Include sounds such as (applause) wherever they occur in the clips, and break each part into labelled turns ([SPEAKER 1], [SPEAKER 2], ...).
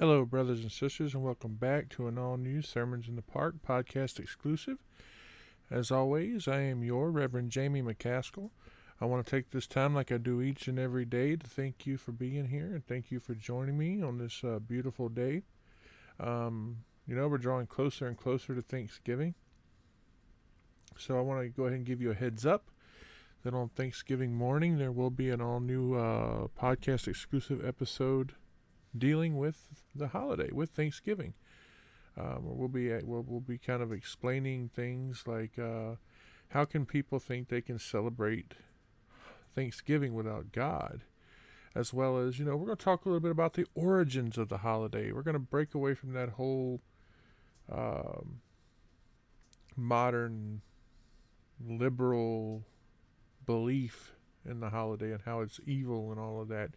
[SPEAKER 1] Hello, brothers and sisters, and welcome back to an all new Sermons in the Park podcast exclusive. As always, I am your Reverend Jamie McCaskill. I want to take this time, like I do each and every day, to thank you for being here and thank you for joining me on this uh, beautiful day. Um, you know, we're drawing closer and closer to Thanksgiving. So I want to go ahead and give you a heads up that on Thanksgiving morning there will be an all new uh, podcast exclusive episode dealing with the holiday, with Thanksgiving. Um, we'll be we'll, we'll be kind of explaining things like uh, how can people think they can celebrate Thanksgiving without God, as well as you know we're going to talk a little bit about the origins of the holiday. We're going to break away from that whole um, modern liberal belief in the holiday and how it's evil and all of that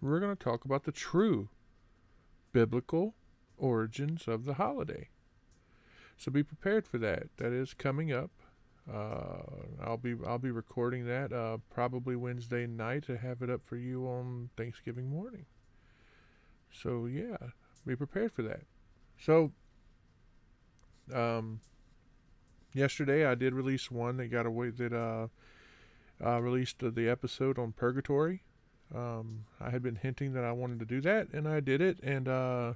[SPEAKER 1] we're going to talk about the true biblical origins of the holiday. So be prepared for that. That is coming up. Uh, I'll be I'll be recording that uh, probably Wednesday night to have it up for you on Thanksgiving morning. So yeah, be prepared for that. So um, yesterday I did release one that got away that uh, uh released the episode on purgatory. Um, I had been hinting that I wanted to do that, and I did it, and uh,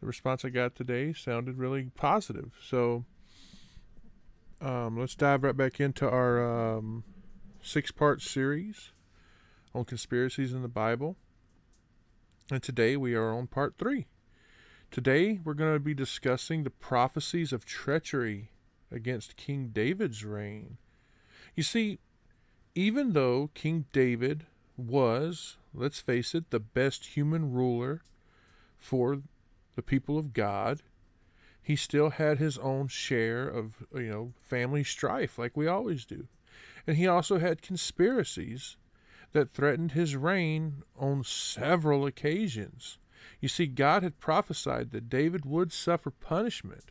[SPEAKER 1] the response I got today sounded really positive. So um, let's dive right back into our um, six part series on conspiracies in the Bible. And today we are on part three. Today we're going to be discussing the prophecies of treachery against King David's reign. You see, even though King David was, let's face it, the best human ruler for the people of God, he still had his own share of, you know, family strife like we always do. And he also had conspiracies that threatened his reign on several occasions. You see, God had prophesied that David would suffer punishment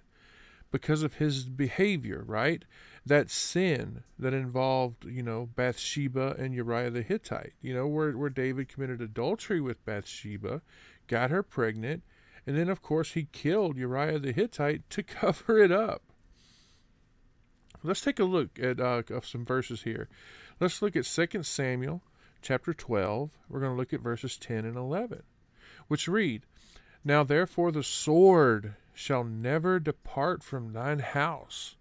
[SPEAKER 1] because of his behavior, right? That sin that involved, you know, Bathsheba and Uriah the Hittite, you know, where, where David committed adultery with Bathsheba, got her pregnant, and then, of course, he killed Uriah the Hittite to (laughs) cover it up. Let's take a look at uh, of some verses here. Let's look at 2 Samuel chapter 12. We're going to look at verses 10 and 11, which read, Now therefore the sword shall never depart from thine house,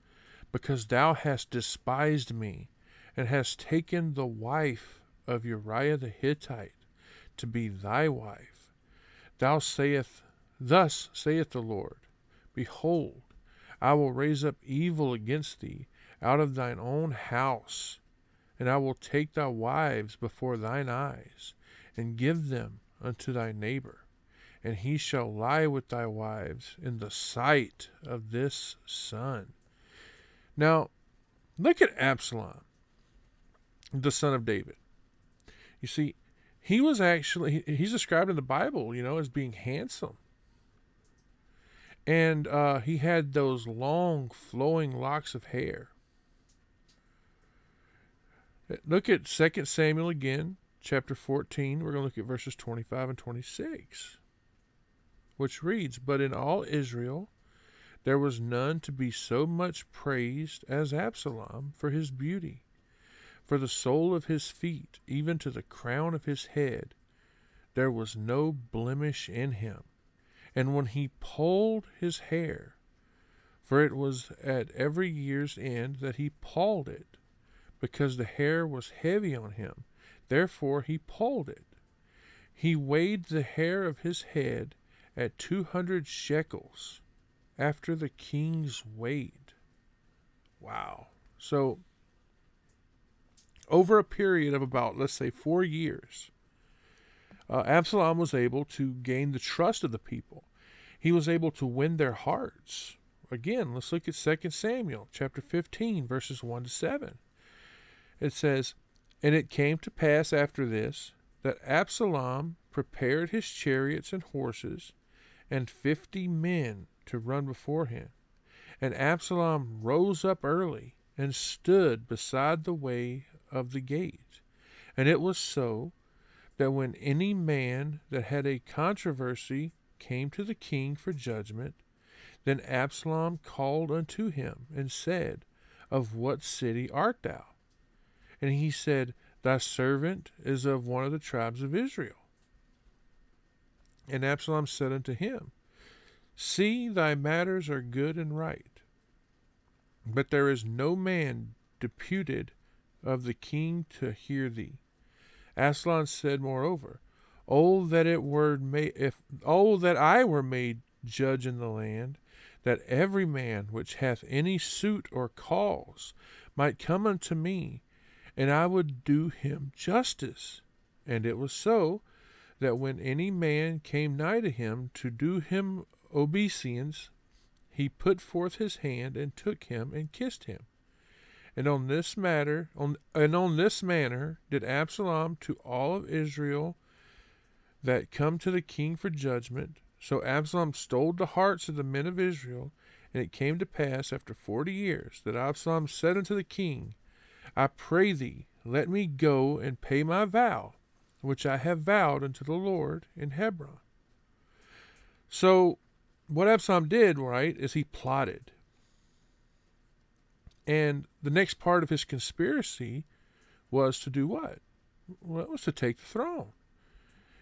[SPEAKER 1] because thou hast despised me, and hast taken the wife of Uriah the Hittite to be thy wife. Thou sayest, Thus saith the Lord, Behold, I will raise up evil against thee out of thine own house, and I will take thy wives before thine eyes, and give them unto thy neighbor and he shall lie with thy wives in the sight of this sun. Now, look at Absalom, the son of David. You see, he was actually, he's described in the Bible, you know, as being handsome. And uh, he had those long, flowing locks of hair. Look at 2 Samuel again, chapter 14. We're going to look at verses 25 and 26 which reads, But in all Israel there was none to be so much praised as Absalom for his beauty. For the sole of his feet, even to the crown of his head, there was no blemish in him. And when he pulled his hair, for it was at every year's end that he pulled it, because the hair was heavy on him, therefore he pulled it. He weighed the hair of his head at 200 shekels after the king's weight. Wow. So, over a period of about, let's say, four years, uh, Absalom was able to gain the trust of the people. He was able to win their hearts. Again, let's look at 2 Samuel chapter 15, verses 1 to 7. It says, And it came to pass after this that Absalom prepared his chariots and horses and fifty men to run before him. And Absalom rose up early and stood beside the way of the gate. And it was so that when any man that had a controversy came to the king for judgment, then Absalom called unto him and said, Of what city art thou? And he said, Thy servant is of one of the tribes of Israel. And Absalom said unto him, See, thy matters are good and right, but there is no man deputed of the king to hear thee. Absalom said moreover, Oh that it were made if oh that I were made judge in the land, that every man which hath any suit or cause might come unto me, and I would do him justice. And it was so that when any man came nigh to him to do him obeisance, he put forth his hand and took him and kissed him. And on this matter, on and on this manner did Absalom to all of Israel that come to the king for judgment. So Absalom stole the hearts of the men of Israel, and it came to pass after forty years that Absalom said unto the king, I pray thee, let me go and pay my vow, which I have vowed unto the Lord in Hebron. So, what Absalom did, right, is he plotted. And the next part of his conspiracy was to do what? Well, it was to take the throne.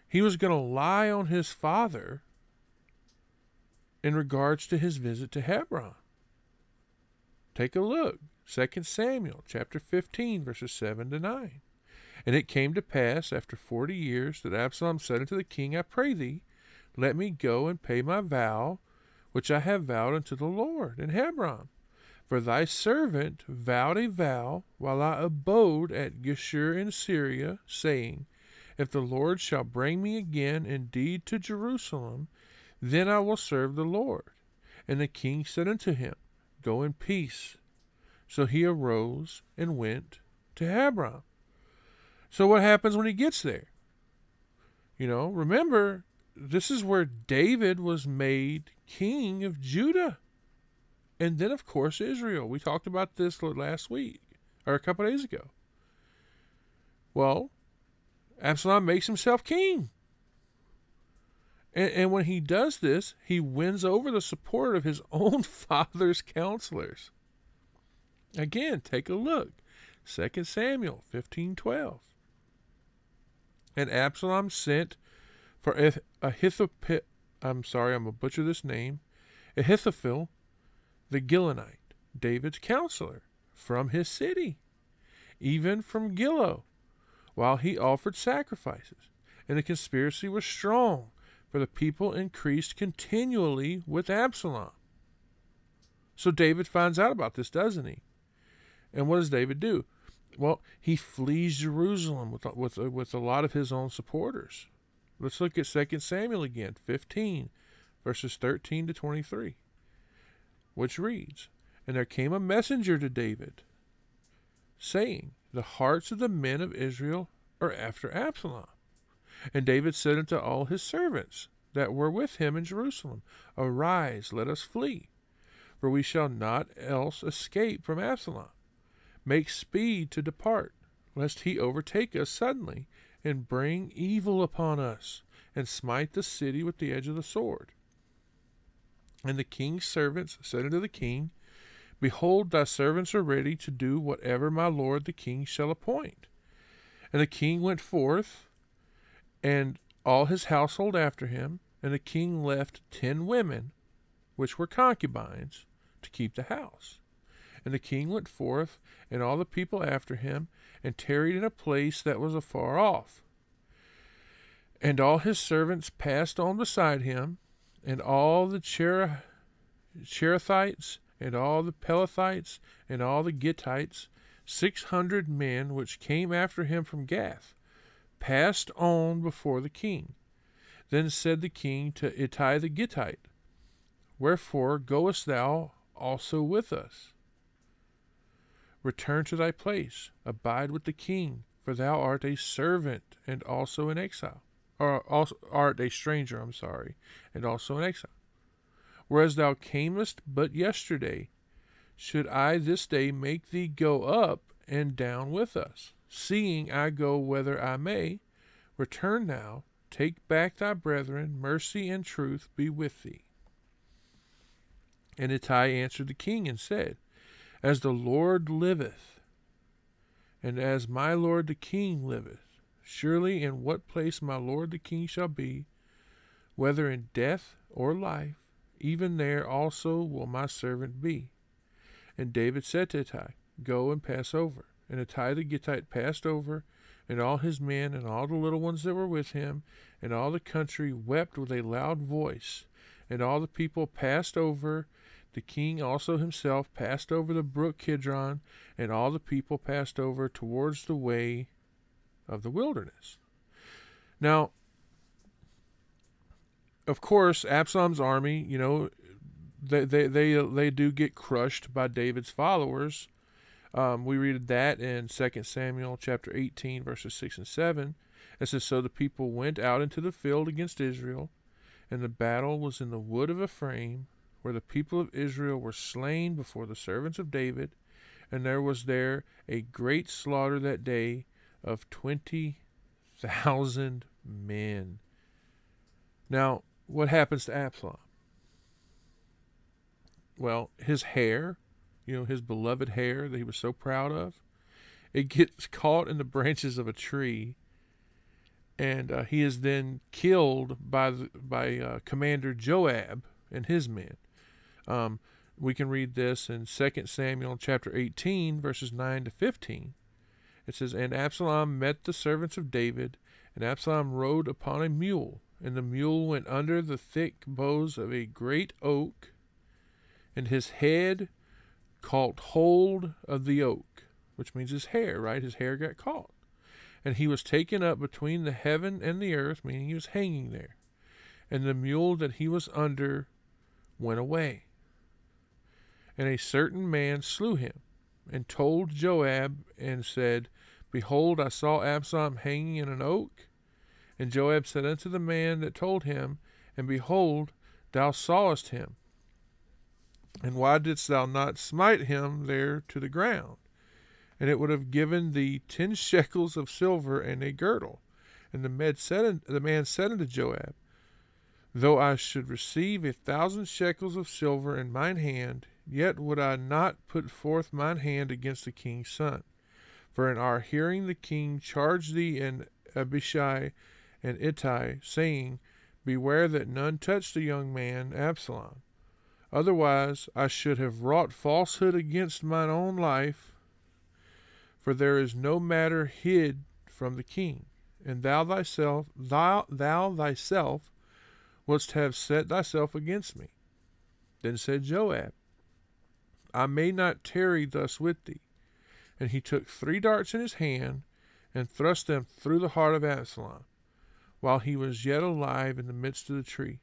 [SPEAKER 1] He was going to lie on his father in regards to his visit to Hebron. Take a look. 2 Samuel chapter 15 verses 7 to 9. And it came to pass after 40 years that Absalom said unto the king, I pray thee, let me go and pay my vow which I have vowed unto the Lord in Hebron. For thy servant vowed a vow while I abode at Geshur in Syria, saying, If the Lord shall bring me again indeed to Jerusalem, then I will serve the Lord. And the king said unto him, Go in peace. So he arose and went to Hebron. So what happens when he gets there? You know, remember, this is where David was made king of Judah. And then, of course, Israel. We talked about this last week, or a couple days ago. Well, Absalom makes himself king. And, and when he does this, he wins over the support of his (laughs) own father's counselors. Again, take a look. 2 Samuel 15:12. And Absalom sent for Ahithophel, I'm sorry, I'm to butcher this name, Ahithophel the Gilonite, David's counselor, from his city, even from Gilo, while he offered sacrifices. And the conspiracy was strong, for the people increased continually with Absalom. So David finds out about this, doesn't he? And what does David do? Well, he flees Jerusalem with with with a lot of his own supporters. Let's look at 2 Samuel again, 15, verses 13 to 23, which reads, And there came a messenger to David, saying, The hearts of the men of Israel are after Absalom. And David said unto all his servants that were with him in Jerusalem, Arise, let us flee, for we shall not else escape from Absalom. Make speed to depart, lest he overtake us suddenly, and bring evil upon us, and smite the city with the edge of the sword. And the king's servants said unto the king, Behold, thy servants are ready to do whatever my lord the king shall appoint. And the king went forth and all his household after him, and the king left ten women, which were concubines, to keep the house. And the king went forth, and all the people after him, and tarried in a place that was afar off. And all his servants passed on beside him, and all the Cher- Cherethites, and all the Pelethites, and all the Gittites, six hundred men which came after him from Gath, passed on before the king. Then said the king to Ittai the Gittite, Wherefore goest thou also with us? Return to thy place, abide with the king, for thou art a servant and also an exile, or also art a stranger, I'm sorry, and also an exile. Whereas thou camest but yesterday, should I this day make thee go up and down with us? seeing I go whither I may, Return now, take back thy brethren, mercy and truth be with thee. And Ittai answered the king and said, As the Lord liveth, and as my lord the king liveth, surely in what place my lord the king shall be, whether in death or life, even there also will my servant be. And David said to Ittai, Go and pass over. And Ittai the Gittite passed over, and all his men, and all the little ones that were with him, and all the country wept with a loud voice. And all the people passed over. The king also himself passed over the brook Kidron, and all the people passed over towards the way of the wilderness. Now, of course, Absalom's army, you know, they they they, they do get crushed by David's followers. Um, we read that in 2 Samuel chapter 18, verses 6 and 7. It says, So the people went out into the field against Israel, and the battle was in the wood of Ephraim, where the people of Israel were slain before the servants of David, and there was there a great slaughter that day of 20,000 men. Now, what happens to Absalom? Well, his hair, you know, his beloved hair that he was so proud of, it gets caught in the branches of a tree, and uh, he is then killed by by uh, Commander Joab and his men. Um, we can read this in 2 Samuel chapter 18, verses 9 to 15. It says, And Absalom met the servants of David, and Absalom rode upon a mule and the mule went under the thick boughs of a great oak, and his head caught hold of the oak, which means his hair, right? His hair got caught. And he was taken up between the heaven and the earth, meaning he was hanging there. And the mule that he was under went away. And a certain man slew him, and told Joab, and said, Behold, I saw Absalom hanging in an oak. And Joab said unto the man that told him, And behold, thou sawest him. And why didst thou not smite him there to the ground? And it would have given thee ten (laughs) shekels of silver and a girdle. And the man said, the man said unto Joab, Though I should receive a thousand shekels of silver in mine hand, yet would I not put forth mine hand against the king's son. For in our hearing the king charged thee and Abishai and Ittai, saying, Beware that none touch the young man Absalom. Otherwise I should have wrought falsehood against mine own life, for there is no matter hid from the king. And thou thyself, thou, thou thyself, wouldst have set thyself against me. Then said Joab, I may not tarry thus with thee. And he took three darts in his hand, and thrust them through the heart of Absalom while he was yet alive in the midst of the tree.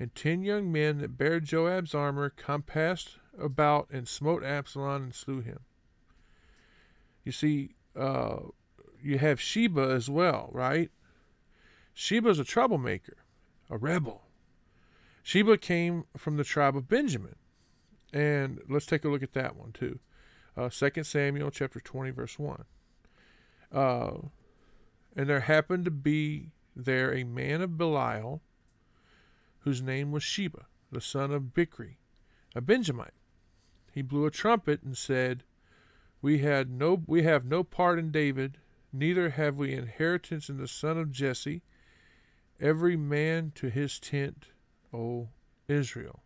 [SPEAKER 1] And ten young men that bare Joab's armor compassed about and smote Absalom and slew him. You see, uh, you have Sheba as well, right? Sheba's a troublemaker, a rebel. Sheba came from the tribe of Benjamin. And let's take a look at that one too. Uh, 2 Samuel chapter 20, verse 1. Uh, and there happened to be there a man of Belial, whose name was Sheba, the son of Bichri, a Benjamite. He blew a trumpet and said, We had no we have no part in David, neither have we inheritance in the son of Jesse, every man to his tent, O Israel.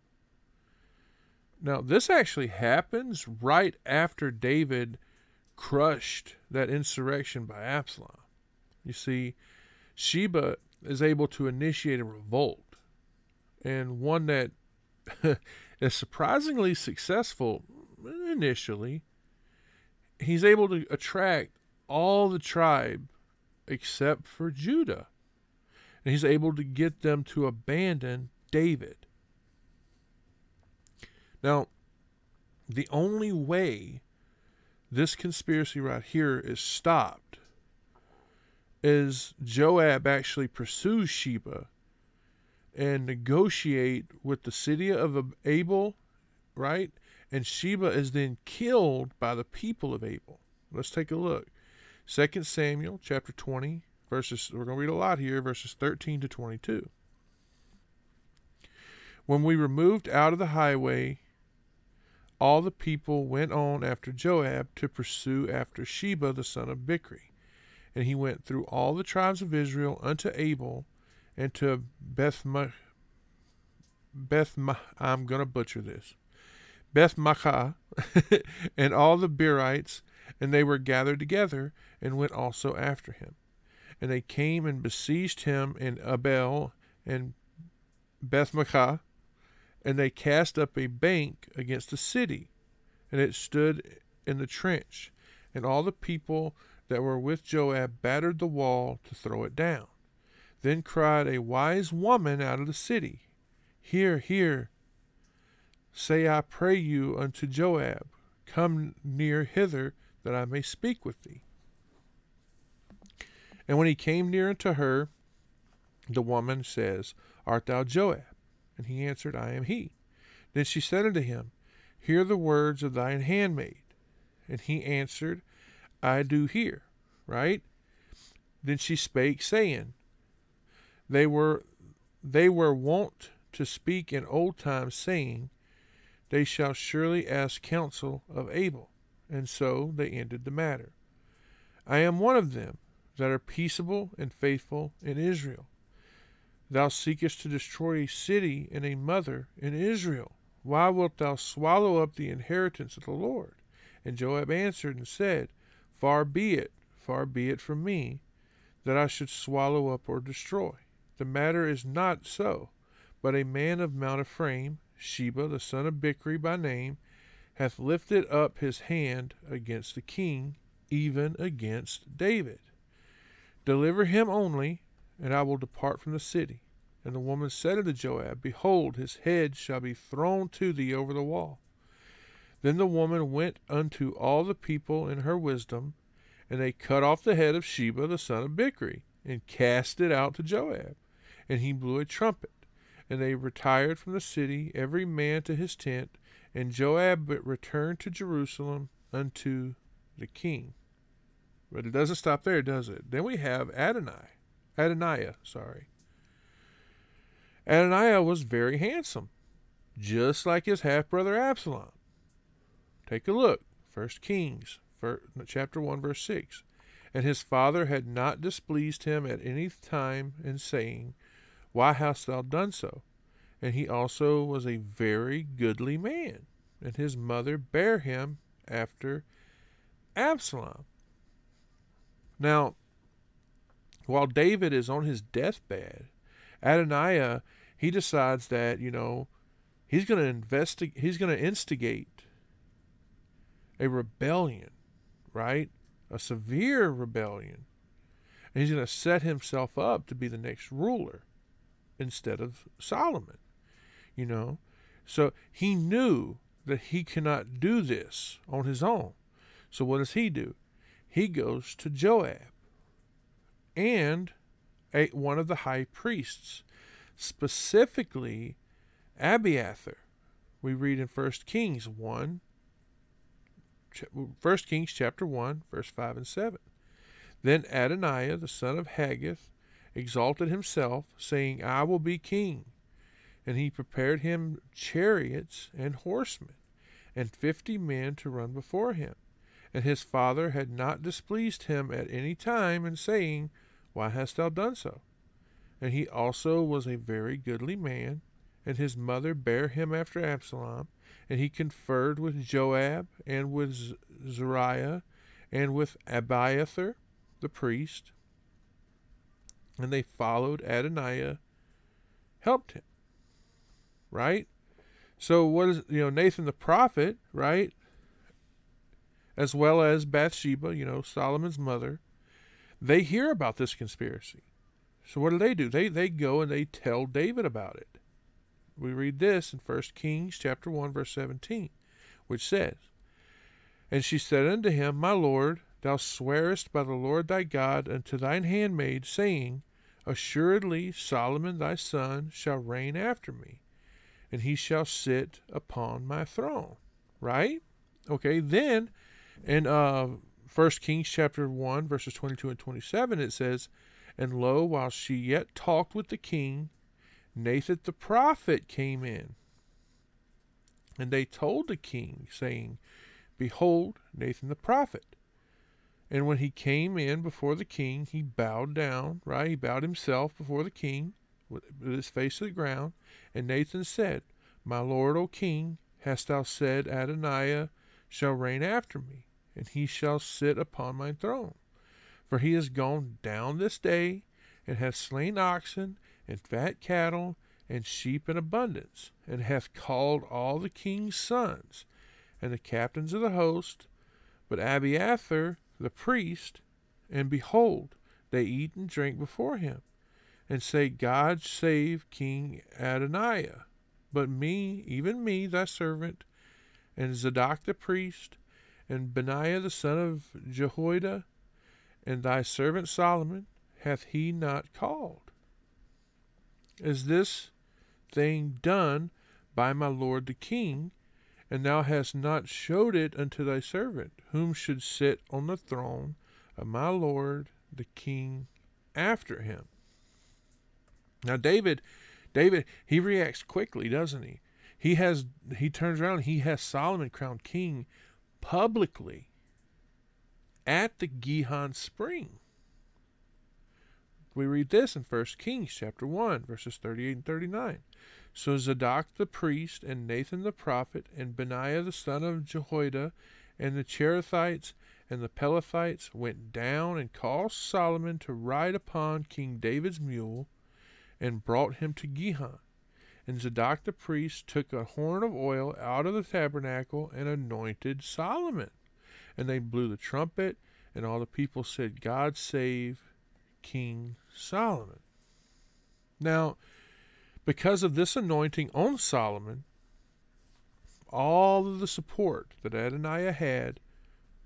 [SPEAKER 1] Now, this actually happens right after David crushed that insurrection by Absalom. You see, Sheba is able to initiate a revolt, and one that (laughs) is surprisingly successful initially. He's able to attract all the tribe except for Judah. And he's able to get them to abandon David. Now, the only way this conspiracy right here is stopped is Joab actually pursues Sheba and negotiate with the city of Abel, right? And Sheba is then killed by the people of Abel. Let's take a look. 2 Samuel chapter 20, Verses we're going to read a lot here, verses 13 to 22. When we removed out of the highway, all the people went on after Joab to pursue after Sheba the son of Bichri. And he went through all the tribes of Israel unto Abel and to Beth Beth I'm going to butcher this. Beth Maachah (laughs) and all the Berites, and they were gathered together and went also after him. And they came and besieged him in Abel and Beth Maachah and they cast up a bank against the city, and it stood in the trench. And all the people that were with Joab battered the wall to throw it down. Then cried a wise woman out of the city, Hear, hear, say I pray you unto Joab, Come near hither, that I may speak with thee. And when he came near unto her, the woman says, Art thou Joab? And he answered, I am he. Then she said unto him, Hear the words of thine handmaid. And he answered, I do hear. Right? Then she spake, saying, They were they were wont to speak in old times, saying, They shall surely ask counsel of Abel. And so they ended the matter. I am one of them that are peaceable and faithful in Israel. Thou seekest to destroy a city and a mother in Israel. Why wilt thou swallow up the inheritance of the Lord? And Joab answered and said, Far be it, far be it from me, that I should swallow up or destroy. The matter is not so, but a man of Mount Ephraim, Sheba the son of Bichri by name, hath lifted up his hand against the king, even against David. Deliver him only, and I will depart from the city. And the woman said unto Joab, Behold, his head shall be thrown to thee over the wall. Then the woman went unto all the people in her wisdom, and they cut off the head of Sheba the son of Bichri, and cast it out to Joab. And he blew a trumpet. And they retired from the city, every man to his tent, and Joab returned to Jerusalem unto the king. But it doesn't stop there, does it? Then we have Adonai. Adoniah, sorry. Adoniah was very handsome, just like his half brother Absalom. Take a look, First Kings, chapter 1, verse 6. And his father had not displeased him at any time in saying, Why hast thou done so? And he also was a very goodly man. And his mother bare him after Absalom. Now, while David is on his deathbed, Adoniah he decides that you know he's going to investigate he's going to instigate a rebellion, right? A severe rebellion. And he's going to set himself up to be the next ruler instead of Solomon. You know, so he knew that he cannot do this on his own. So what does he do? He goes to Joab and a, one of the high priests, specifically Abiathar. We read in 1 Kings 1, 1 Kings chapter 1, verse 5 and 7. Then Adoniah, the son of Haggith, exalted himself, saying, I will be king. And he prepared him chariots and horsemen, and fifty men to run before him. And his father had not displeased him at any time in saying, why hast thou done so? And he also was a very goodly man, and his mother bare him after Absalom, and he conferred with Joab and with Zeruiah and with Abiathar the priest, and they followed Adoniah, helped him. Right? So what is you know Nathan the prophet, right? As well as Bathsheba, you know, Solomon's mother, they hear about this conspiracy. So what do they do? They they go and they tell David about it. We read this in 1 Kings chapter 1 verse 17, which says, And she said unto him, My lord, thou swearest by the Lord thy God unto thine handmaid, saying, Assuredly Solomon thy son shall reign after me, and he shall sit upon my throne. Right? Okay, then and uh 1 Kings chapter 1 verses 22 and 27 it says And lo, while she yet talked with the king, Nathan the prophet came in. And they told the king, saying, Behold, Nathan the prophet. And when he came in before the king, he bowed down, right? He bowed himself before the king with his face to the ground. And Nathan said, My lord, O king, hast thou said, Adoniah shall reign after me, and he shall sit upon my throne? For he is gone down this day, and hath slain oxen, and fat cattle, and sheep in abundance, and hath called all the king's sons, and the captains of the host, but Abiathar the priest, and behold, they eat and drink before him, and say, God save King Adoniah. But me, even me, thy servant, and Zadok the priest, and Benaiah the son of Jehoiada, and thy servant Solomon, hath he not called? Is this thing done by my lord the king? And thou hast not showed it unto thy servant, whom should sit on the throne of my lord the king after him. Now David, David, he reacts quickly, doesn't he? He has he turns around, he has Solomon crowned king publicly at the Gihon spring. We read this in 1 Kings chapter 1, verses 38 and 39. So Zadok the priest, and Nathan the prophet, and Benaiah the son of Jehoiada, and the Cherethites and the Pelethites went down and caused Solomon to ride upon King David's mule, and brought him to Gihon. And Zadok the priest took a horn of oil out of the tabernacle and anointed Solomon. And they blew the trumpet, and all the people said, God save King Solomon. Now, because of this anointing on Solomon, all of the support that Adoniah had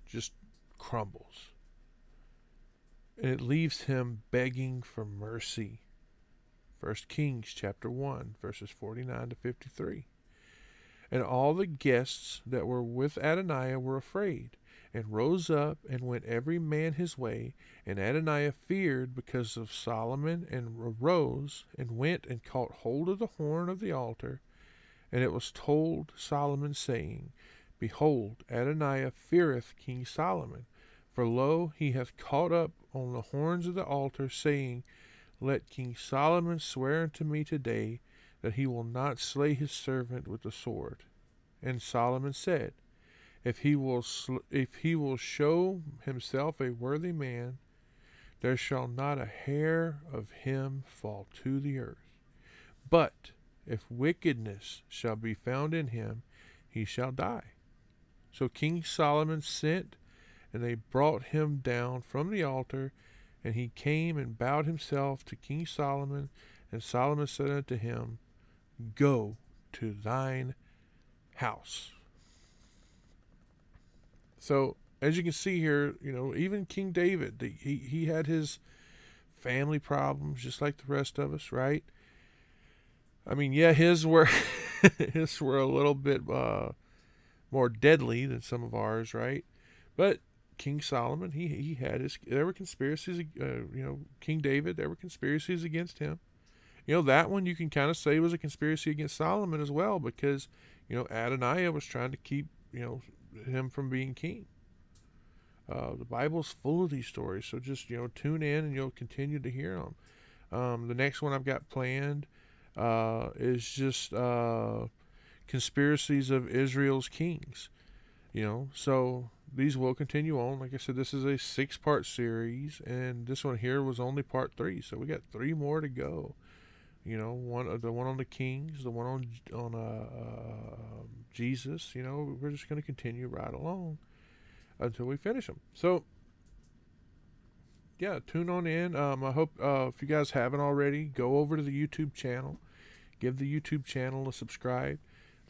[SPEAKER 1] just crumbles. And it leaves him begging for mercy. 1 Kings chapter 1 verses 49 to 53. And all the guests that were with Adoniah were afraid, and rose up and went every man his way. And Adoniah feared because of Solomon, and arose and went and caught hold of the horn of the altar. And it was told Solomon, saying, Behold, Adoniah feareth King Solomon. For lo, he hath caught up on the horns of the altar, saying, Let King Solomon swear unto me today that he will not slay his servant with the sword. And Solomon said, if he will sl- if he will show himself a worthy man, there shall not a hair of him fall to the earth. But if wickedness shall be found in him, he shall die. So King Solomon sent, and they brought him down from the altar, and he came and bowed himself to King Solomon. And Solomon said unto him, Go to thine house. So as you can see here, you know, even King David, he he had his family problems just like the rest of us, right? I mean, yeah, his were (laughs) his were a little bit uh, more deadly than some of ours, right? But King Solomon, he he had his there were conspiracies, uh, you know, King David, there were conspiracies against him. You know, that one you can kind of say was a conspiracy against Solomon as well because, you know, Adoniah was trying to keep, you know, him from being king. Uh, the Bible's full of these stories, so just you know tune in and you'll continue to hear them. Um, the next one I've got planned uh, is just uh, conspiracies of Israel's kings. You know, so these will continue on. Like I said, this is a six-part series, and this one here was only part three, so we got three more to go. You know, one uh, the one on the kings, the one on on uh, uh, Jesus. You know, we're just going to continue right along until we finish them. So, yeah, tune on in. Um, I hope uh, if you guys haven't already, go over to the YouTube channel, give the YouTube channel a subscribe,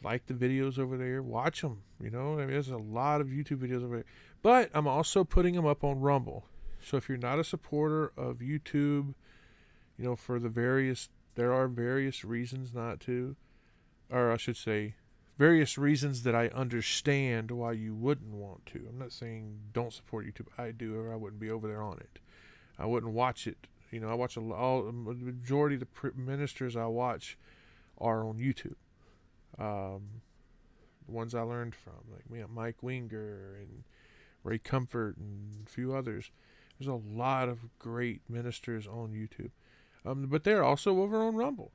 [SPEAKER 1] like the videos over there, watch them. You know, I mean, there's a lot of YouTube videos over there. But I'm also putting them up on Rumble. So if you're not a supporter of YouTube, you know, for the various there are various reasons not to, or I should say, various reasons that I understand why you wouldn't want to. I'm not saying don't support YouTube. I do, or I wouldn't be over there on it. I wouldn't watch it You know, I watch a, all the majority of the ministers I watch are on YouTube. Um, the ones I learned from, like you know, Mike Winger and Ray Comfort and a few others. There's a lot of great ministers on YouTube, um, but they're also over on Rumble.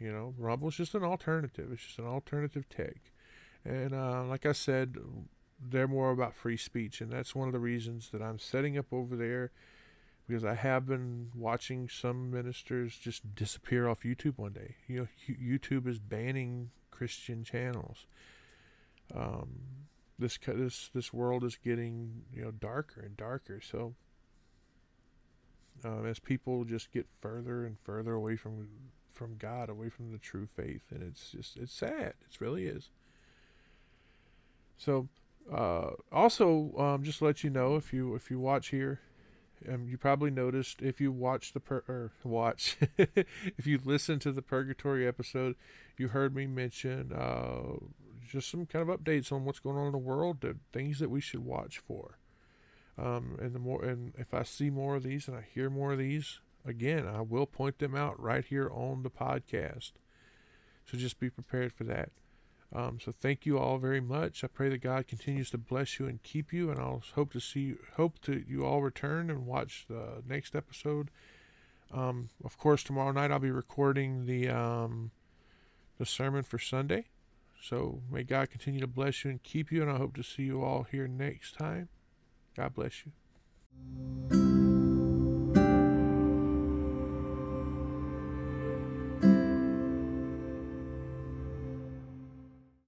[SPEAKER 1] You know, Rumble's just an alternative. It's just an alternative take, and uh, like I said, they're more about free speech, and that's one of the reasons that I'm setting up over there because I have been watching some ministers just disappear off YouTube one day. You know, YouTube is banning Christian channels. Um, this this this world is getting you know darker and darker. So um, as people just get further and further away from from God, away from the true faith, and it's just it's sad. It really is. So uh, also, um, just to let you know, if you if you watch here, um, you probably noticed if you watch the per or watch (laughs) if you listen to the purgatory episode, you heard me mention uh, just some kind of updates on what's going on in the world, the things that we should watch for. Um, and the more and if I see more of these and I hear more of these, again, I will point them out right here on the podcast. So just be prepared for that. Um, so thank you all very much. I pray that God continues to bless you and keep you, and I'll hope to see you, hope to you all return and watch the next episode. Um, of course, tomorrow night I'll be recording the um, the sermon for Sunday. So may God continue to bless you and keep you, and I hope to see you all here next time. God bless you.